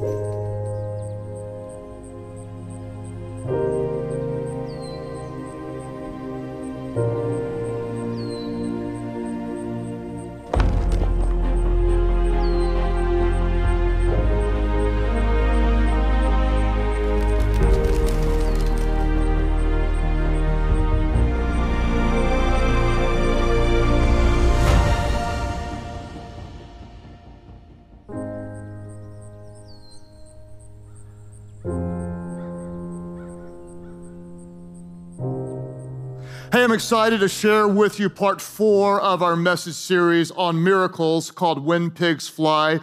Hey, I'm excited to share with you part four of our message series on miracles called When Pigs Fly.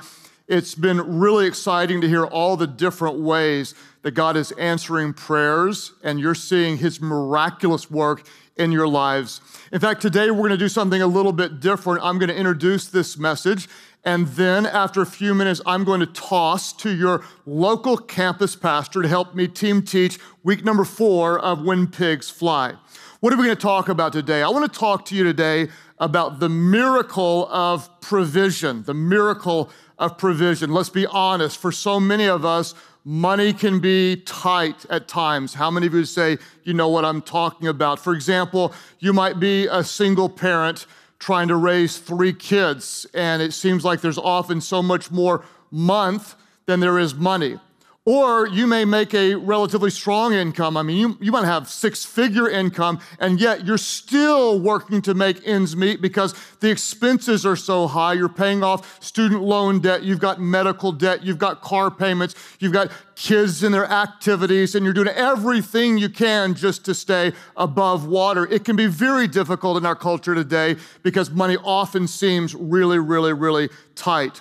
It's been really exciting to hear all the different ways that God is answering prayers, and you're seeing His miraculous work in your lives. In fact, today we're going to do something a little bit different. I'm going to introduce this message, and then after a few minutes, I'm going to toss to your local campus pastor to help me team teach week number four of When Pigs Fly. What are we going to talk about today? I want to talk to you today about the miracle of provision, the miracle of provision. Let's be honest, for so many of us, money can be tight at times. How many of you say, you know what I'm talking about? For example, you might be a single parent trying to raise three kids, and it seems like there's often so much more month than there is money. Or you may make a relatively strong income. I mean, you, you might have six figure income, and yet you're still working to make ends meet because the expenses are so high. You're paying off student loan debt, you've got medical debt, you've got car payments, you've got kids and their activities, and you're doing everything you can just to stay above water. It can be very difficult in our culture today because money often seems really, really, really tight.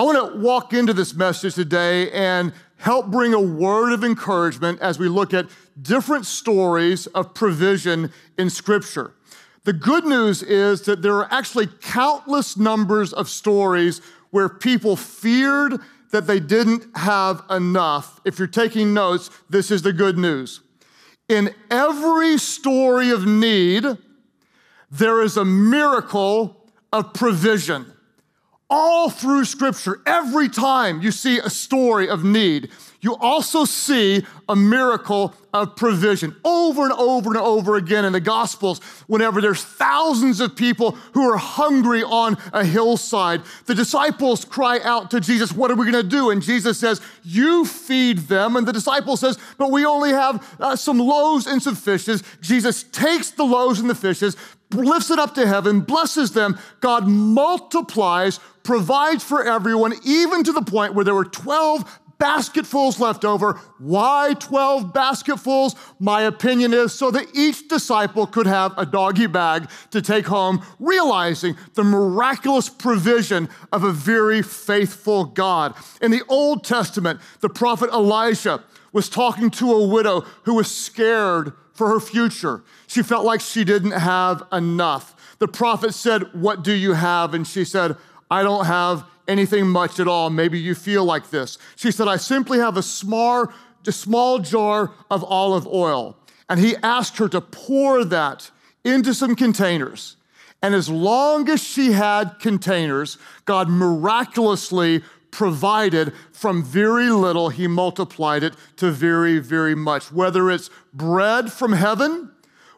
I want to walk into this message today and help bring a word of encouragement as we look at different stories of provision in Scripture. The good news is that there are actually countless numbers of stories where people feared that they didn't have enough. If you're taking notes, this is the good news. In every story of need, there is a miracle of provision all through Scripture, every time you see a story of need, you also see a miracle of provision over and over and over again in the Gospels. Whenever there's thousands of people who are hungry on a hillside, the disciples cry out to Jesus, What are we going to do? And Jesus says, You feed them. And the disciple says, But we only have uh, some loaves and some fishes. Jesus takes the loaves and the fishes, lifts it up to heaven, blesses them. God multiplies, provides for everyone, even to the point where there were 12 basketfuls left over. Why 12 basketfuls? My opinion is so that each disciple could have a doggy bag to take home, realizing the miraculous provision of a very faithful God. In the Old Testament, the prophet Elijah was talking to a widow who was scared for her future. She felt like she didn't have enough. The prophet said, What do you have? And she said, I don't have anything much at all. Maybe you feel like this. She said, I simply have a small, a small jar of olive oil. And he asked her to pour that into some containers. And as long as she had containers, God miraculously provided from very little, he multiplied it to very, very much. Whether it's bread from heaven,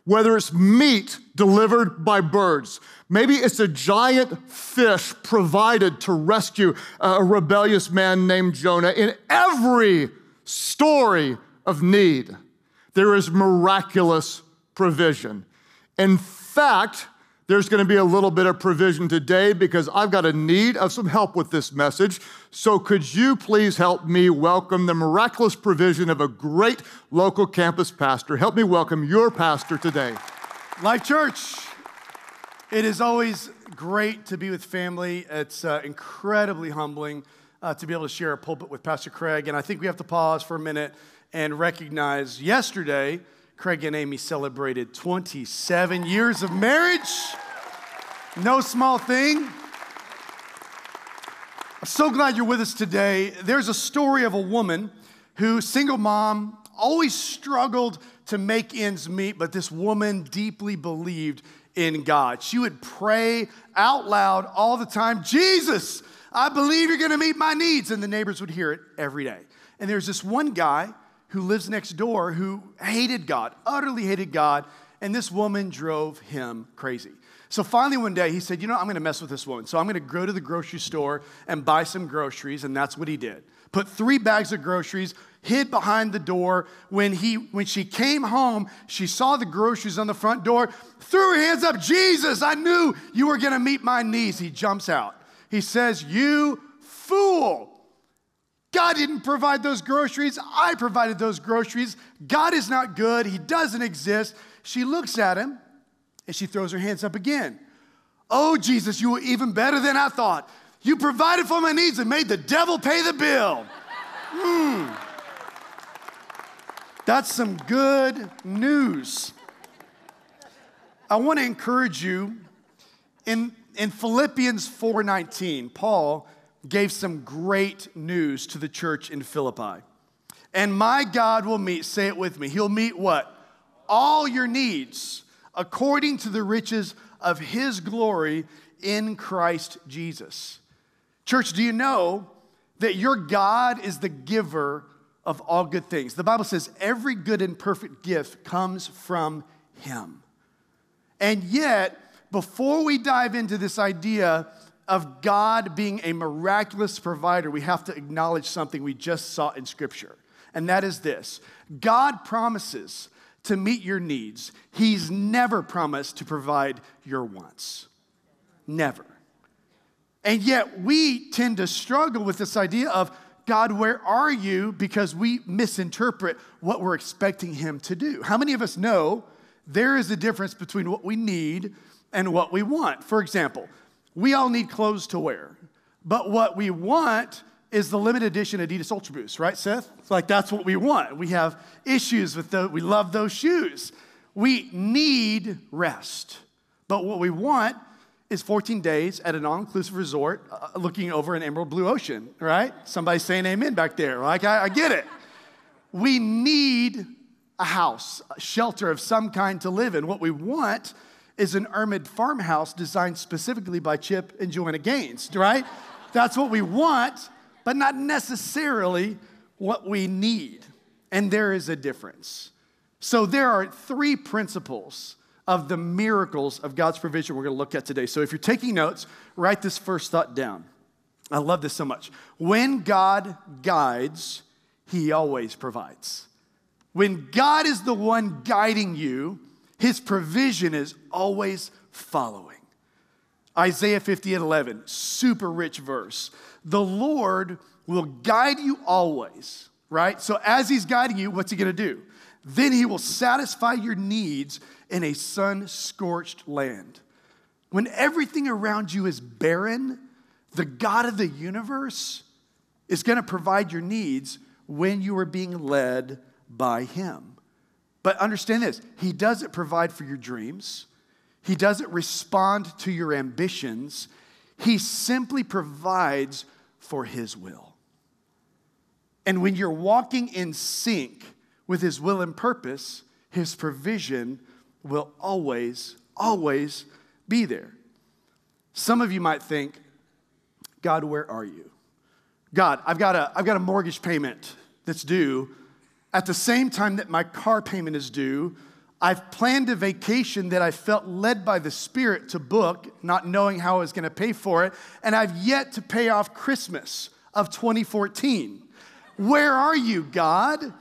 whether it's meat delivered by birds, maybe it's a giant fish provided to rescue a rebellious man named Jonah. In every story of need, there is miraculous provision. In fact, there's going to be a little bit of provision today because I've got a need of some help with this message. So, could you please help me welcome the miraculous provision of a great local campus pastor? Help me welcome your pastor today. Life Church, it is always great to be with family. It's uh, incredibly humbling uh, to be able to share a pulpit with Pastor Craig. And I think we have to pause for a minute and recognize yesterday, Craig and Amy celebrated 27 years of marriage. No small thing. I'm so glad you're with us today. There's a story of a woman who, single mom, always struggled to make ends meet, but this woman deeply believed in God. She would pray out loud all the time Jesus, I believe you're gonna meet my needs. And the neighbors would hear it every day. And there's this one guy who lives next door who hated God, utterly hated God, and this woman drove him crazy. So finally, one day, he said, You know, I'm gonna mess with this woman. So I'm gonna go to the grocery store and buy some groceries, and that's what he did. Put three bags of groceries, hid behind the door. When, he, when she came home, she saw the groceries on the front door, threw her hands up, Jesus, I knew you were gonna meet my needs. He jumps out. He says, You fool. God didn't provide those groceries. I provided those groceries. God is not good. He doesn't exist. She looks at him and she throws her hands up again. Oh, Jesus, you were even better than I thought. You provided for my needs and made the devil pay the bill. Hmm. That's some good news. I want to encourage you in, in Philippians 4:19, Paul gave some great news to the church in Philippi. And my God will meet, say it with me, he'll meet what? All your needs according to the riches of his glory in Christ Jesus. Church, do you know that your God is the giver of all good things? The Bible says every good and perfect gift comes from him. And yet, before we dive into this idea of God being a miraculous provider, we have to acknowledge something we just saw in Scripture. And that is this God promises to meet your needs, He's never promised to provide your wants. Never. And yet, we tend to struggle with this idea of God, where are you? Because we misinterpret what we're expecting Him to do. How many of us know there is a difference between what we need and what we want? For example, we all need clothes to wear, but what we want is the limited edition Adidas Ultra Boost, right, Seth? It's like that's what we want. We have issues with those, we love those shoes. We need rest, but what we want is 14 days at an all-inclusive resort uh, looking over an emerald blue ocean, right? Somebody saying amen back there. Like, I, I get it. We need a house, a shelter of some kind to live in. What we want is an Ermid farmhouse designed specifically by Chip and Joanna Gaines, right? That's what we want, but not necessarily what we need. And there is a difference. So there are three principles of the miracles of God's provision we're going to look at today. So if you're taking notes, write this first thought down. I love this so much. When God guides, he always provides. When God is the one guiding you, his provision is always following. Isaiah 58 11, super rich verse. The Lord will guide you always, right? So as he's guiding you, what's he gonna do? Then he will satisfy your needs in a sun scorched land. When everything around you is barren, the God of the universe is gonna provide your needs when you are being led by him. But understand this He doesn't provide for your dreams, He doesn't respond to your ambitions. He simply provides for His will. And when you're walking in sync with His will and purpose, His provision will always, always be there. Some of you might think, God, where are you? God, I've got a, I've got a mortgage payment that's due. At the same time that my car payment is due, I've planned a vacation that I felt led by the Spirit to book, not knowing how I was going to pay for it, and I've yet to pay off Christmas of 2014. Where are you, God?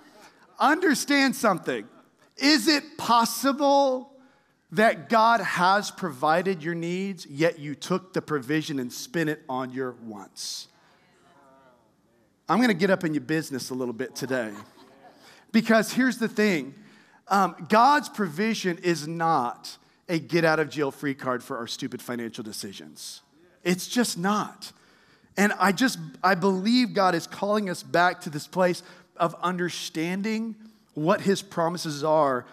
Understand something. Is it possible that God has provided your needs, yet you took the provision and spent it on your wants? I'm going to get up in your business a little bit today. Because here's the thing um, God's provision is not a get out of jail free card for our stupid financial decisions. It's just not. And I just, I believe God is calling us back to this place of understanding what his promises are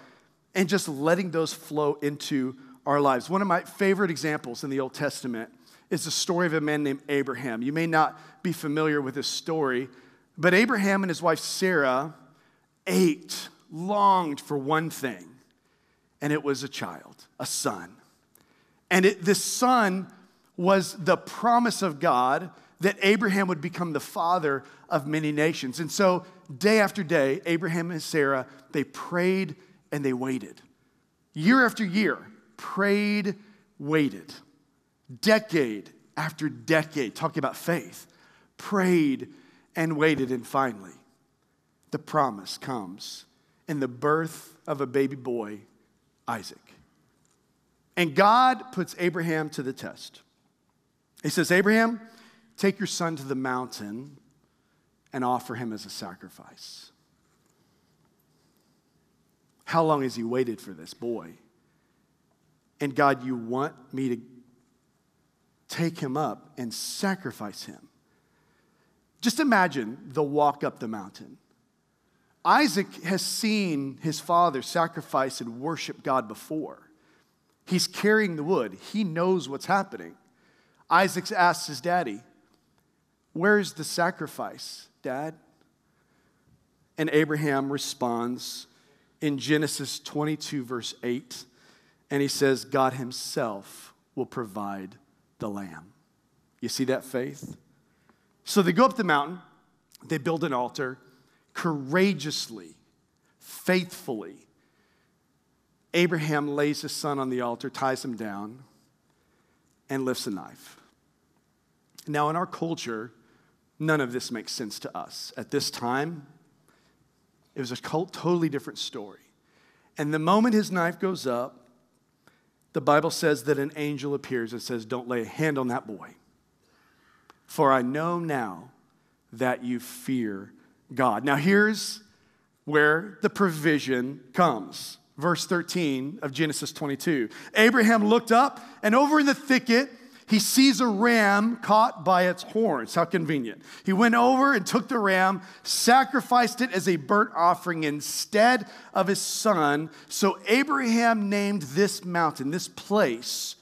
and just letting those flow into our lives. One of my favorite examples in the Old Testament is the story of a man named Abraham. You may not be familiar with this story, but Abraham and his wife Sarah ached, longed for one thing, and it was a child, a son. And it, this son was the promise of God that Abraham would become the father of many nations. And so, day after day, Abraham and Sarah, they prayed and they waited. Year after year, prayed, waited. Decade after decade, talking about faith, prayed and waited. And finally, the promise comes in the birth of a baby boy, Isaac. And God puts Abraham to the test. He says, Abraham, take your son to the mountain and offer him as a sacrifice. How long has he waited for this boy? And God, you want me to take him up and sacrifice him. Just imagine the walk up the mountain. Isaac has seen his father sacrifice and worship God before. He's carrying the wood, he knows what's happening. Isaac asks his daddy, Where's the sacrifice, dad? And Abraham responds in Genesis 22, verse 8, and he says, God himself will provide the lamb. You see that faith? So they go up the mountain, they build an altar courageously, faithfully. Abraham lays his son on the altar, ties him down, and lifts a knife. Now, in our culture, none of this makes sense to us. At this time, it was a totally different story. And the moment his knife goes up, the Bible says that an angel appears and says, Don't lay a hand on that boy. For I know now that you fear God. Now, here's where the provision comes. Verse 13 of Genesis 22. Abraham looked up, and over in the thicket, he sees a ram caught by its horns. How convenient. He went over and took the ram, sacrificed it as a burnt offering instead of his son. So Abraham named this mountain, this place,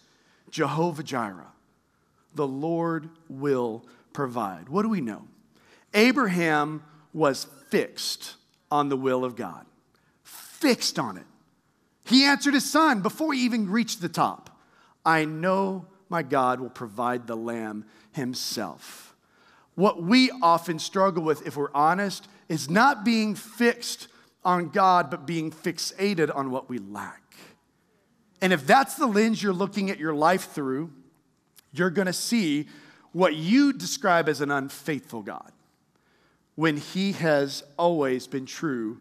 Jehovah Jireh. The Lord will provide. What do we know? Abraham was fixed on the will of God, fixed on it. He answered his son before he even reached the top. I know my God will provide the lamb himself. What we often struggle with, if we're honest, is not being fixed on God, but being fixated on what we lack. And if that's the lens you're looking at your life through, you're gonna see what you describe as an unfaithful God when he has always been true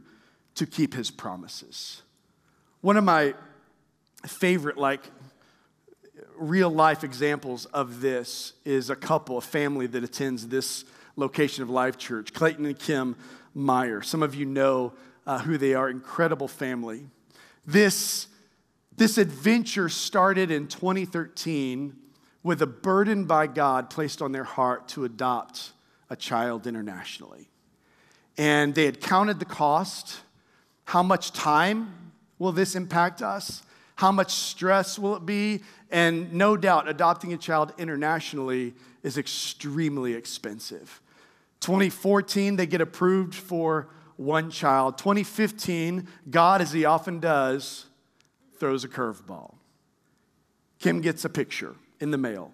to keep his promises. One of my favorite, like, real life examples of this is a couple, a family that attends this location of Life Church, Clayton and Kim Meyer. Some of you know uh, who they are, incredible family. This, this adventure started in 2013 with a burden by God placed on their heart to adopt a child internationally. And they had counted the cost. How much time will this impact us? How much stress will it be? And no doubt, adopting a child internationally is extremely expensive. 2014, they get approved for one child. 2015, God, as He often does, throws a curveball. Kim gets a picture in the mail.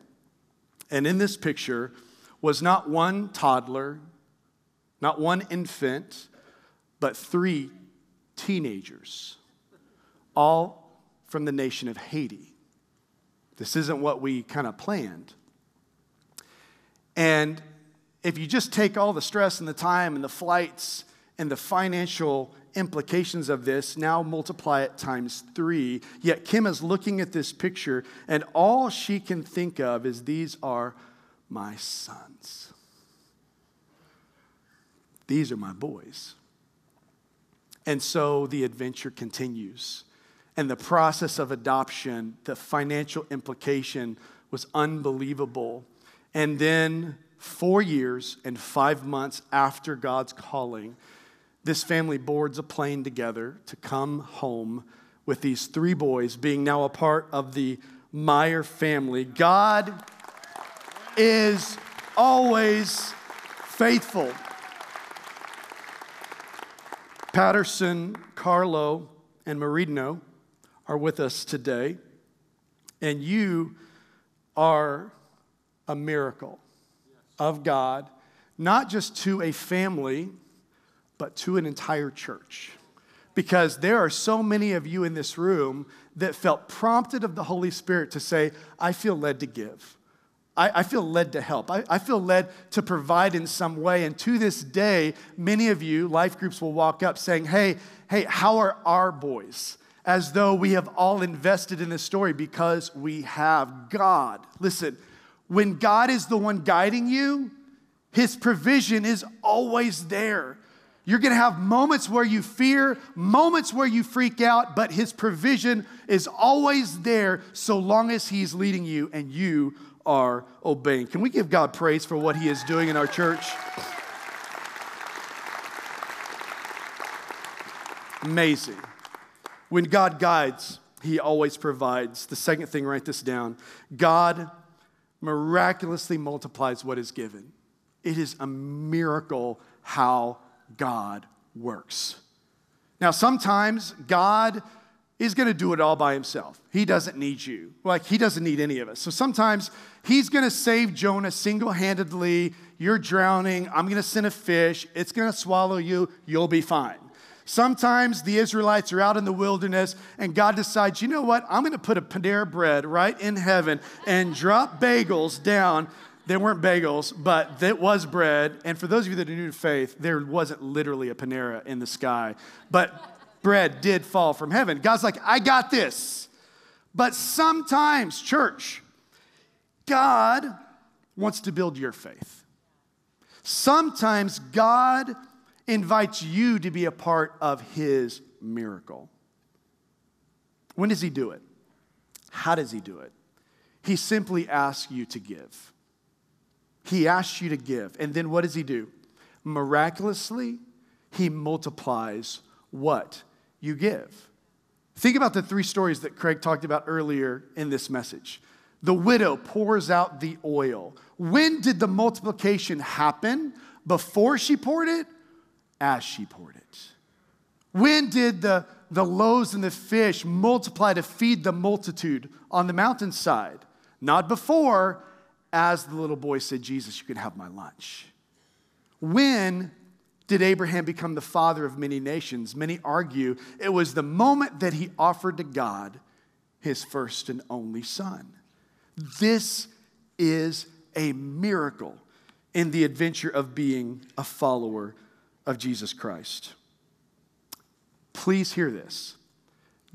And in this picture was not one toddler, not one infant, but three teenagers, all from the nation of Haiti. This isn't what we kind of planned. And if you just take all the stress and the time and the flights and the financial implications of this, now multiply it times three. Yet Kim is looking at this picture, and all she can think of is these are my sons. These are my boys. And so the adventure continues. And the process of adoption, the financial implication was unbelievable. And then, four years and five months after God's calling, this family boards a plane together to come home with these three boys, being now a part of the Meyer family. God is always faithful. Patterson, Carlo, and Marino are with us today, and you are a miracle. of God, not just to a family, but to an entire church. Because there are so many of you in this room that felt prompted of the Holy Spirit to say, I feel led to give. I, I feel led to help. I, I feel led to provide in some way. And to this day, many of you, life groups will walk up saying, Hey, hey, how are our boys? As though we have all invested in this story because we have God. Listen, when God is the one guiding you, his provision is always there. You're gonna have moments where you fear, moments where you freak out, but His provision is always there so long as He's leading you and you are obeying. Can we give God praise for what He is doing in our church? Amazing. When God guides, He always provides. The second thing, write this down God miraculously multiplies what is given. It is a miracle how God works. Now, sometimes God is going to do it all by himself. He doesn't need you. Like, he doesn't need any of us. So sometimes he's going to save Jonah single handedly. You're drowning. I'm going to send a fish. It's going to swallow you. You'll be fine. Sometimes the Israelites are out in the wilderness and God decides, you know what? I'm going to put a Panera bread right in heaven and drop bagels down They weren't bagels, but it was bread. And for those of you that are new to faith, there wasn't literally a Panera in the sky, but bread did fall from heaven. God's like, I got this. But sometimes, church, God wants to build your faith. Sometimes God invites you to be a part of his miracle. When does he do it? How does he do it? He simply asks you to give. He asks you to give. And then what does he do? Miraculously, he multiplies what you give. Think about the three stories that Craig talked about earlier in this message. The widow pours out the oil. When did the multiplication happen? Before she poured it? As she poured it. When did the, the loaves and the fish multiply to feed the multitude on the mountainside? Not before, as the little boy said, Jesus, you can have my lunch. When did Abraham become the father of many nations? Many argue it was the moment that he offered to God his first and only son. This is a miracle in the adventure of being a follower of Jesus Christ. Please hear this.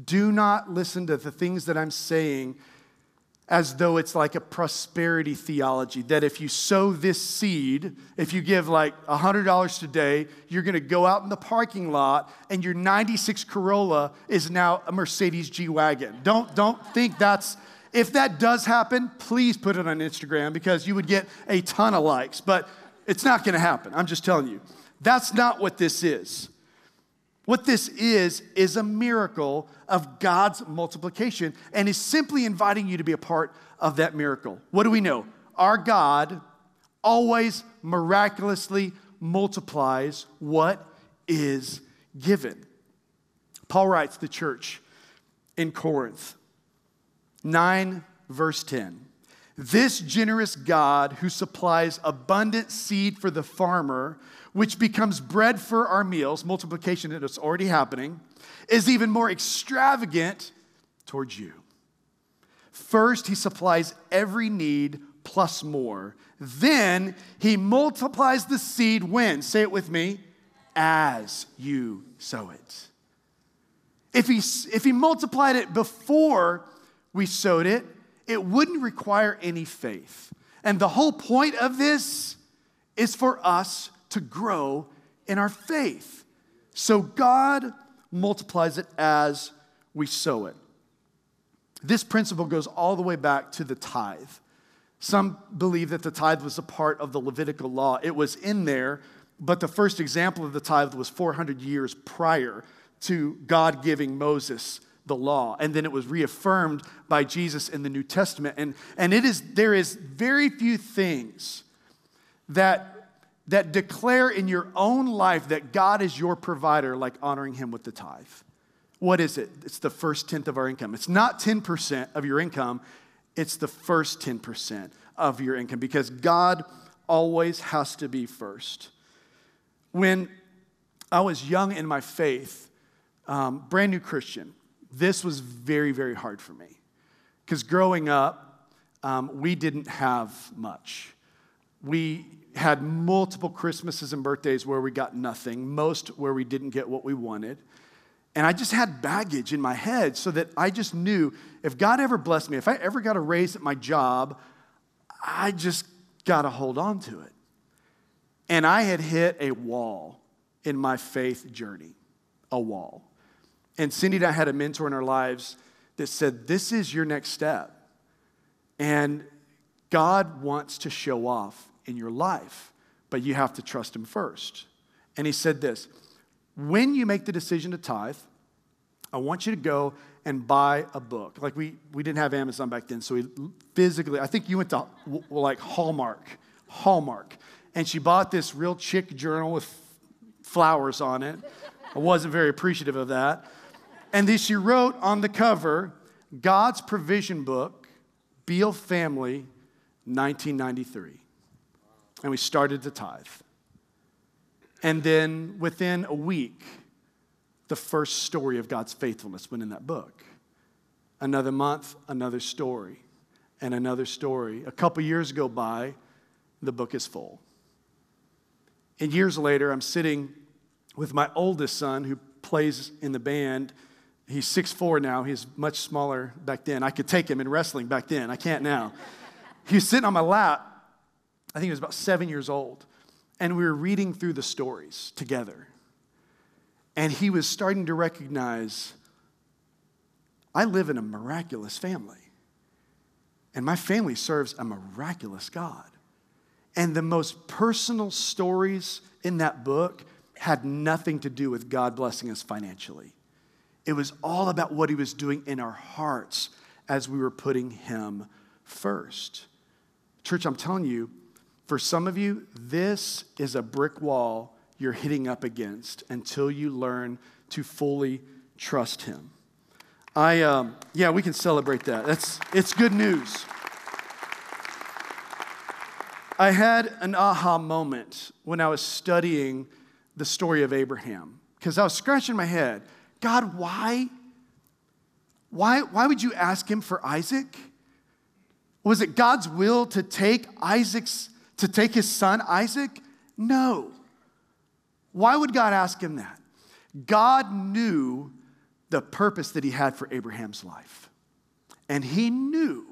Do not listen to the things that I'm saying as though it's like a prosperity theology that if you sow this seed, if you give like $100 today, you're gonna go out in the parking lot and your 96 Corolla is now a Mercedes G Wagon. Don't, don't think that's, if that does happen, please put it on Instagram because you would get a ton of likes, but it's not gonna happen. I'm just telling you. That's not what this is. What this is, is a miracle of God's multiplication and is simply inviting you to be a part of that miracle. What do we know? Our God always miraculously multiplies what is given. Paul writes the church in Corinth, 9, verse 10. This generous God who supplies abundant seed for the farmer, which becomes bread for our meals, multiplication that is already happening, is even more extravagant towards you. First, he supplies every need plus more. Then he multiplies the seed when? Say it with me as you sow it. If he, if he multiplied it before we sowed it, it wouldn't require any faith. And the whole point of this is for us to grow in our faith. So God multiplies it as we sow it. This principle goes all the way back to the tithe. Some believe that the tithe was a part of the Levitical law. It was in there, but the first example of the tithe was 400 years prior to God giving Moses the law. And then it was reaffirmed by Jesus in the New Testament. And, and it is, there is very few things that, that declare in your own life that God is your provider, like honoring Him with the tithe. What is it? It's the first tenth of our income. It's not 10% of your income, it's the first 10% of your income because God always has to be first. When I was young in my faith, um, brand new Christian, this was very, very hard for me. Because growing up, um, we didn't have much. We had multiple Christmases and birthdays where we got nothing, most where we didn't get what we wanted. And I just had baggage in my head so that I just knew if God ever blessed me, if I ever got a raise at my job, I just got to hold on to it. And I had hit a wall in my faith journey, a wall. And Cindy and I had a mentor in our lives that said, This is your next step. And God wants to show off in your life, but you have to trust Him first. And He said this when you make the decision to tithe, I want you to go and buy a book. Like we, we didn't have Amazon back then, so we physically, I think you went to like Hallmark, Hallmark, and she bought this real chick journal with flowers on it. I wasn't very appreciative of that. And then she wrote on the cover, God's Provision Book, Beal Family, 1993. And we started to tithe. And then within a week, the first story of God's faithfulness went in that book. Another month, another story, and another story. A couple years go by, the book is full. And years later, I'm sitting with my oldest son who plays in the band. He's 6'4 now. He's much smaller back then. I could take him in wrestling back then. I can't now. He's sitting on my lap. I think he was about seven years old. And we were reading through the stories together. And he was starting to recognize I live in a miraculous family. And my family serves a miraculous God. And the most personal stories in that book had nothing to do with God blessing us financially. It was all about what He was doing in our hearts as we were putting Him first. Church, I'm telling you, for some of you, this is a brick wall you're hitting up against until you learn to fully trust Him. I, um, yeah, we can celebrate that. That's, it's good news. I had an aha moment when I was studying the story of Abraham because I was scratching my head. God, why? Why, why would you ask him for Isaac? Was it God's will to take Isaac's to take his son Isaac? No. Why would God ask him that? God knew the purpose that he had for Abraham's life. And he knew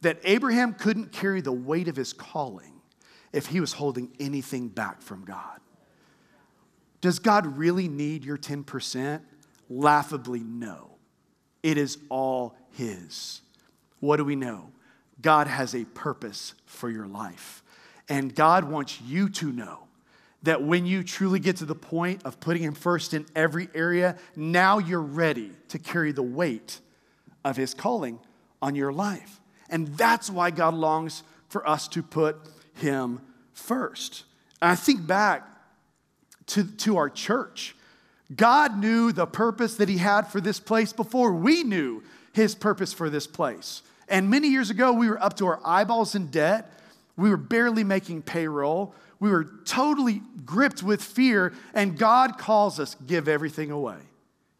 that Abraham couldn't carry the weight of his calling if he was holding anything back from God. Does God really need your 10%? Laughably, no. It is all His. What do we know? God has a purpose for your life. And God wants you to know that when you truly get to the point of putting Him first in every area, now you're ready to carry the weight of His calling on your life. And that's why God longs for us to put Him first. And I think back to, to our church. God knew the purpose that He had for this place before we knew His purpose for this place. And many years ago, we were up to our eyeballs in debt. We were barely making payroll. We were totally gripped with fear. And God calls us give everything away,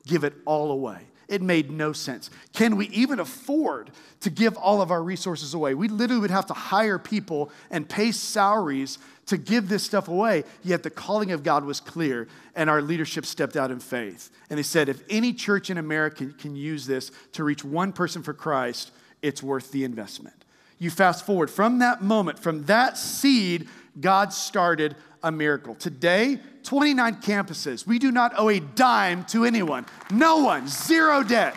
give it all away. It made no sense. Can we even afford to give all of our resources away? We literally would have to hire people and pay salaries to give this stuff away. Yet the calling of God was clear, and our leadership stepped out in faith. And they said, if any church in America can use this to reach one person for Christ, it's worth the investment. You fast forward from that moment, from that seed, God started a miracle. Today, 29 campuses. We do not owe a dime to anyone. No one, zero debt.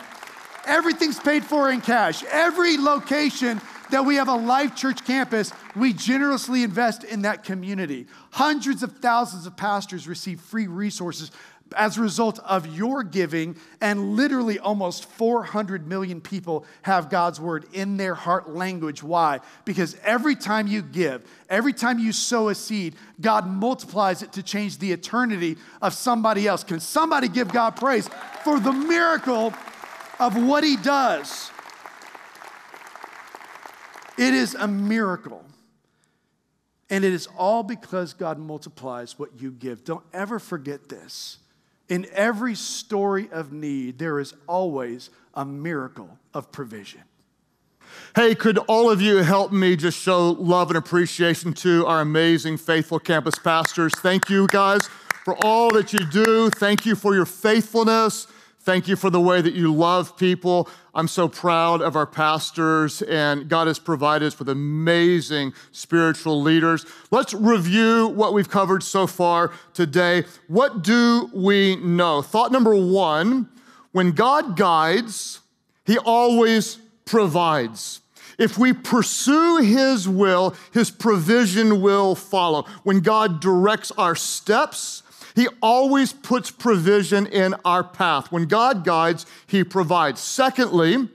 Everything's paid for in cash. Every location that we have a Life Church campus, we generously invest in that community. Hundreds of thousands of pastors receive free resources as a result of your giving, and literally almost 400 million people have God's word in their heart language. Why? Because every time you give, every time you sow a seed, God multiplies it to change the eternity of somebody else. Can somebody give God praise for the miracle of what He does? It is a miracle. And it is all because God multiplies what you give. Don't ever forget this. In every story of need, there is always a miracle of provision. Hey, could all of you help me just show love and appreciation to our amazing, faithful campus pastors? Thank you, guys, for all that you do. Thank you for your faithfulness. Thank you for the way that you love people. I'm so proud of our pastors, and God has provided us with amazing spiritual leaders. Let's review what we've covered so far today. What do we know? Thought number one when God guides, He always provides. If we pursue His will, His provision will follow. When God directs our steps, he always puts provision in our path. When God guides, He provides. Secondly,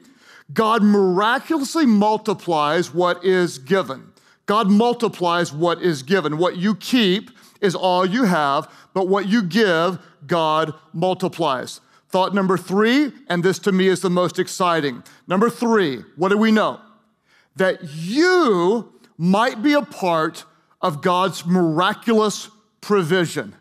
God miraculously multiplies what is given. God multiplies what is given. What you keep is all you have, but what you give, God multiplies. Thought number three, and this to me is the most exciting. Number three, what do we know? That you might be a part of God's miraculous provision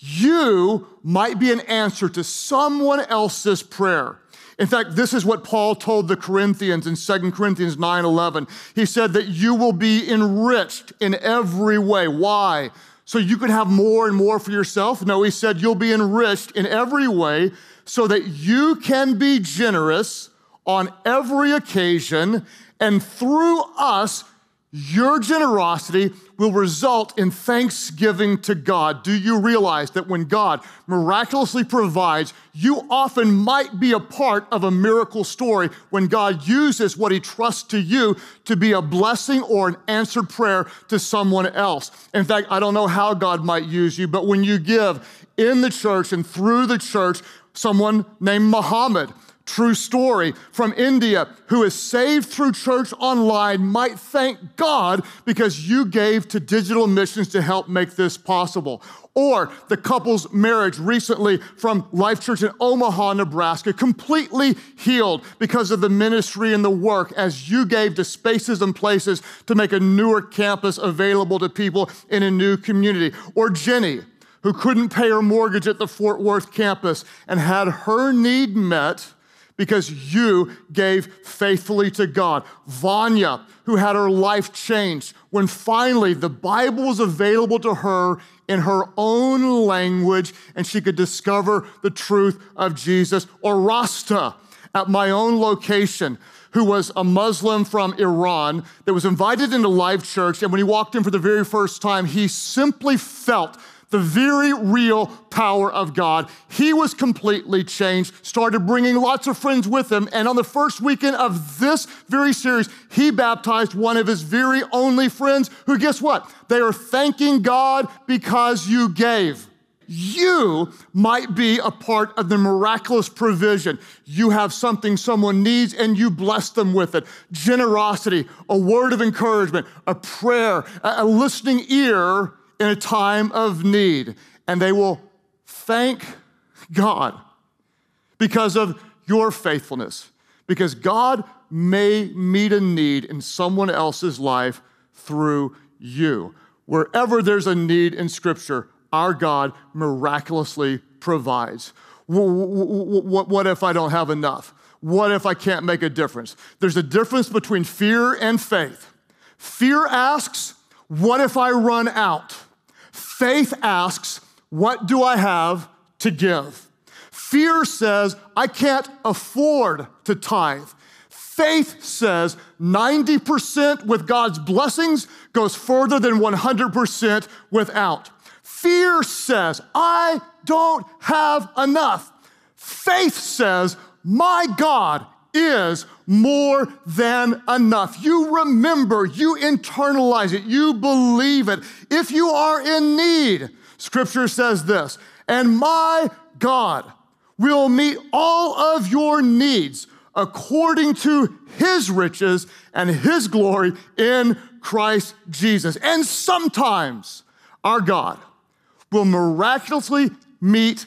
you might be an answer to someone else's prayer. In fact, this is what Paul told the Corinthians in 2 Corinthians 9 11. He said that you will be enriched in every way. Why? So you could have more and more for yourself? No, he said you'll be enriched in every way so that you can be generous on every occasion, and through us, your generosity will result in thanksgiving to God. Do you realize that when God miraculously provides, you often might be a part of a miracle story when God uses what He trusts to you to be a blessing or an answered prayer to someone else? In fact, I don't know how God might use you, but when you give in the church and through the church, someone named Muhammad True story from India, who is saved through church online, might thank God because you gave to digital missions to help make this possible. Or the couple's marriage recently from Life Church in Omaha, Nebraska, completely healed because of the ministry and the work as you gave to spaces and places to make a newer campus available to people in a new community. Or Jenny, who couldn't pay her mortgage at the Fort Worth campus and had her need met because you gave faithfully to God. Vanya, who had her life changed when finally the Bible was available to her in her own language and she could discover the truth of Jesus. Or Rasta at my own location, who was a Muslim from Iran that was invited into Life Church. And when he walked in for the very first time, he simply felt the very real power of God. He was completely changed, started bringing lots of friends with him. And on the first weekend of this very series, he baptized one of his very only friends who, guess what? They are thanking God because you gave you might be a part of the miraculous provision. You have something someone needs and you bless them with it. Generosity, a word of encouragement, a prayer, a listening ear in a time of need, and they will thank God because of your faithfulness, because God may meet a need in someone else's life through you. Wherever there's a need in Scripture, our God miraculously provides. What if I don't have enough? What if I can't make a difference? There's a difference between fear and faith. Fear asks, What if I run out? Faith asks, What do I have to give? Fear says, I can't afford to tithe. Faith says 90% with God's blessings goes further than 100% without. Fear says, I don't have enough. Faith says, my God is more than enough. You remember, you internalize it, you believe it. If you are in need, scripture says this, and my God will meet all of your needs according to his riches and his glory in Christ Jesus. And sometimes our God will miraculously meet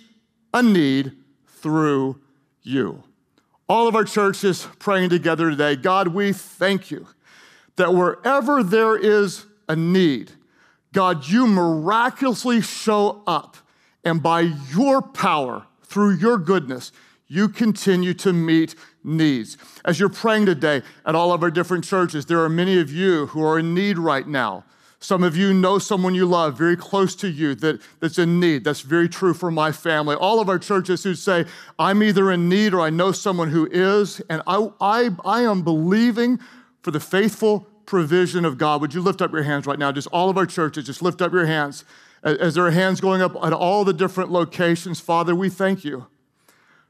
a need through you all of our churches praying together today. God, we thank you that wherever there is a need, God, you miraculously show up, and by your power, through your goodness, you continue to meet needs. As you're praying today at all of our different churches, there are many of you who are in need right now. Some of you know someone you love very close to you that, that's in need. That's very true for my family. All of our churches who say, I'm either in need or I know someone who is, and I, I, I am believing for the faithful provision of God. Would you lift up your hands right now? Just all of our churches, just lift up your hands. As there are hands going up at all the different locations, Father, we thank you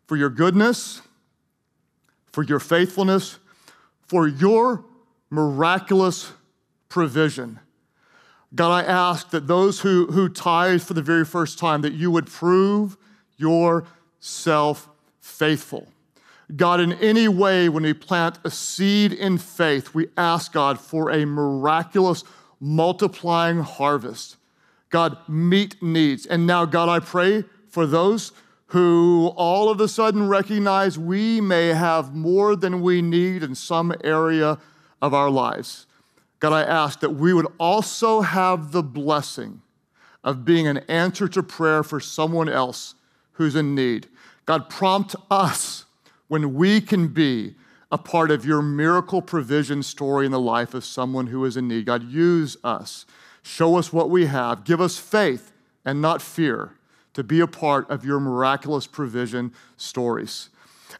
for your goodness, for your faithfulness, for your miraculous provision. God, I ask that those who, who tithe for the very first time, that you would prove yourself faithful. God, in any way, when we plant a seed in faith, we ask God for a miraculous multiplying harvest. God, meet needs. And now, God, I pray for those who all of a sudden recognize we may have more than we need in some area of our lives. God, I ask that we would also have the blessing of being an answer to prayer for someone else who's in need. God, prompt us when we can be a part of your miracle provision story in the life of someone who is in need. God, use us. Show us what we have. Give us faith and not fear to be a part of your miraculous provision stories.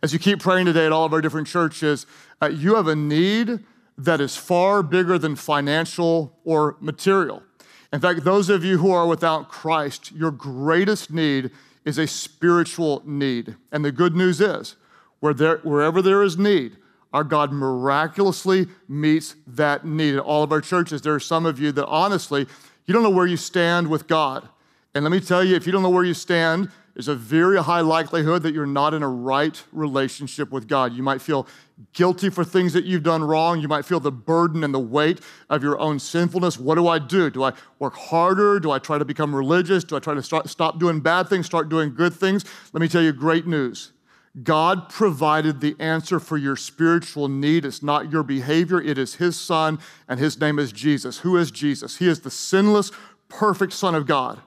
As you keep praying today at all of our different churches, uh, you have a need that is far bigger than financial or material. In fact, those of you who are without Christ, your greatest need is a spiritual need. And the good news is, where there, wherever there is need, our God miraculously meets that need. In all of our churches, there are some of you that honestly, you don't know where you stand with God. And let me tell you, if you don't know where you stand, there's a very high likelihood that you're not in a right relationship with God. You might feel guilty for things that you've done wrong. You might feel the burden and the weight of your own sinfulness. What do I do? Do I work harder? Do I try to become religious? Do I try to start, stop doing bad things, start doing good things? Let me tell you great news. God provided the answer for your spiritual need. It's not your behavior, it is His Son, and His name is Jesus. Who is Jesus? He is the sinless, perfect Son of God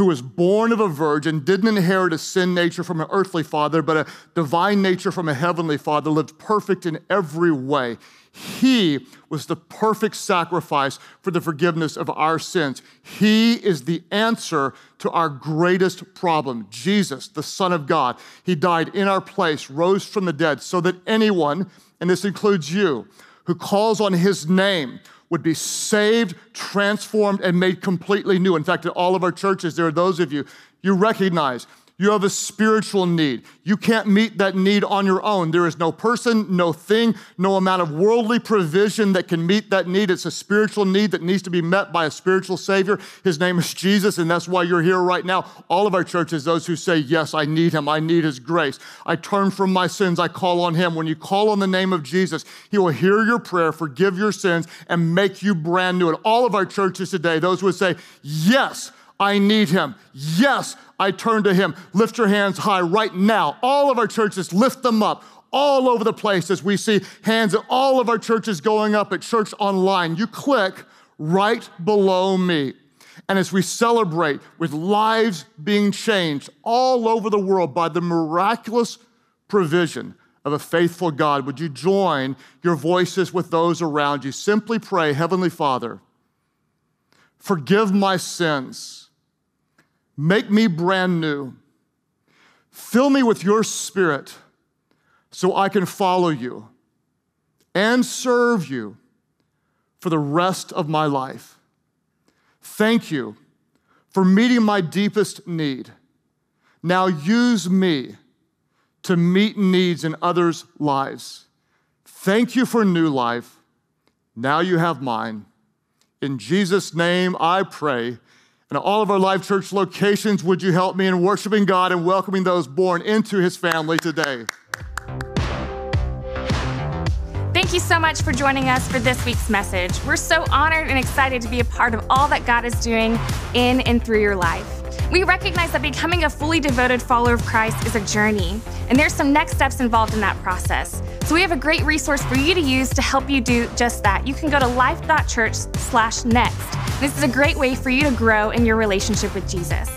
who was born of a virgin, didn't inherit a sin nature from an earthly father, but a divine nature from a heavenly father, lived perfect in every way. He was the perfect sacrifice for the forgiveness of our sins. He is the answer to our greatest problem. Jesus, the Son of God, He died in our place, rose from the dead, so that anyone, and this includes you, who calls on His name, would be saved, transformed, and made completely new. In fact, at all of our churches, there are those of you, you recognize you have a spiritual need. You can't meet that need on your own. There is no person, no thing, no amount of worldly provision that can meet that need. It's a spiritual need that needs to be met by a spiritual Savior. His name is Jesus, and that's why you're here right now. All of our churches, those who say, Yes, I need Him, I need His grace. I turn from my sins, I call on Him. When you call on the name of Jesus, He will hear your prayer, forgive your sins, and make you brand new. And all of our churches today, those who would say, Yes, I need him. Yes, I turn to him. Lift your hands high right now. All of our churches, lift them up all over the place as we see hands at all of our churches going up at Church Online. You click right below me. And as we celebrate with lives being changed all over the world by the miraculous provision of a faithful God, would you join your voices with those around you? Simply pray, Heavenly Father, forgive my sins Make me brand new. Fill me with your spirit so I can follow you and serve you for the rest of my life. Thank you for meeting my deepest need. Now use me to meet needs in others' lives. Thank you for new life. Now you have mine. In Jesus' name I pray. And all of our Life Church locations, would you help me in worshiping God and welcoming those born into his family today? Thank you so much for joining us for this week's message. We're so honored and excited to be a part of all that God is doing in and through your life. We recognize that becoming a fully devoted follower of Christ is a journey, and there's some next steps involved in that process. So we have a great resource for you to use to help you do just that. You can go to life.church/next. This is a great way for you to grow in your relationship with Jesus.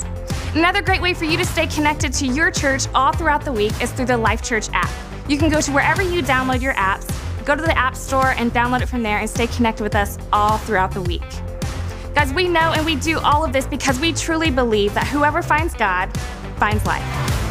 Another great way for you to stay connected to your church all throughout the week is through the Life Church app. You can go to wherever you download your apps, go to the App Store and download it from there and stay connected with us all throughout the week. Guys, we know and we do all of this because we truly believe that whoever finds God finds life.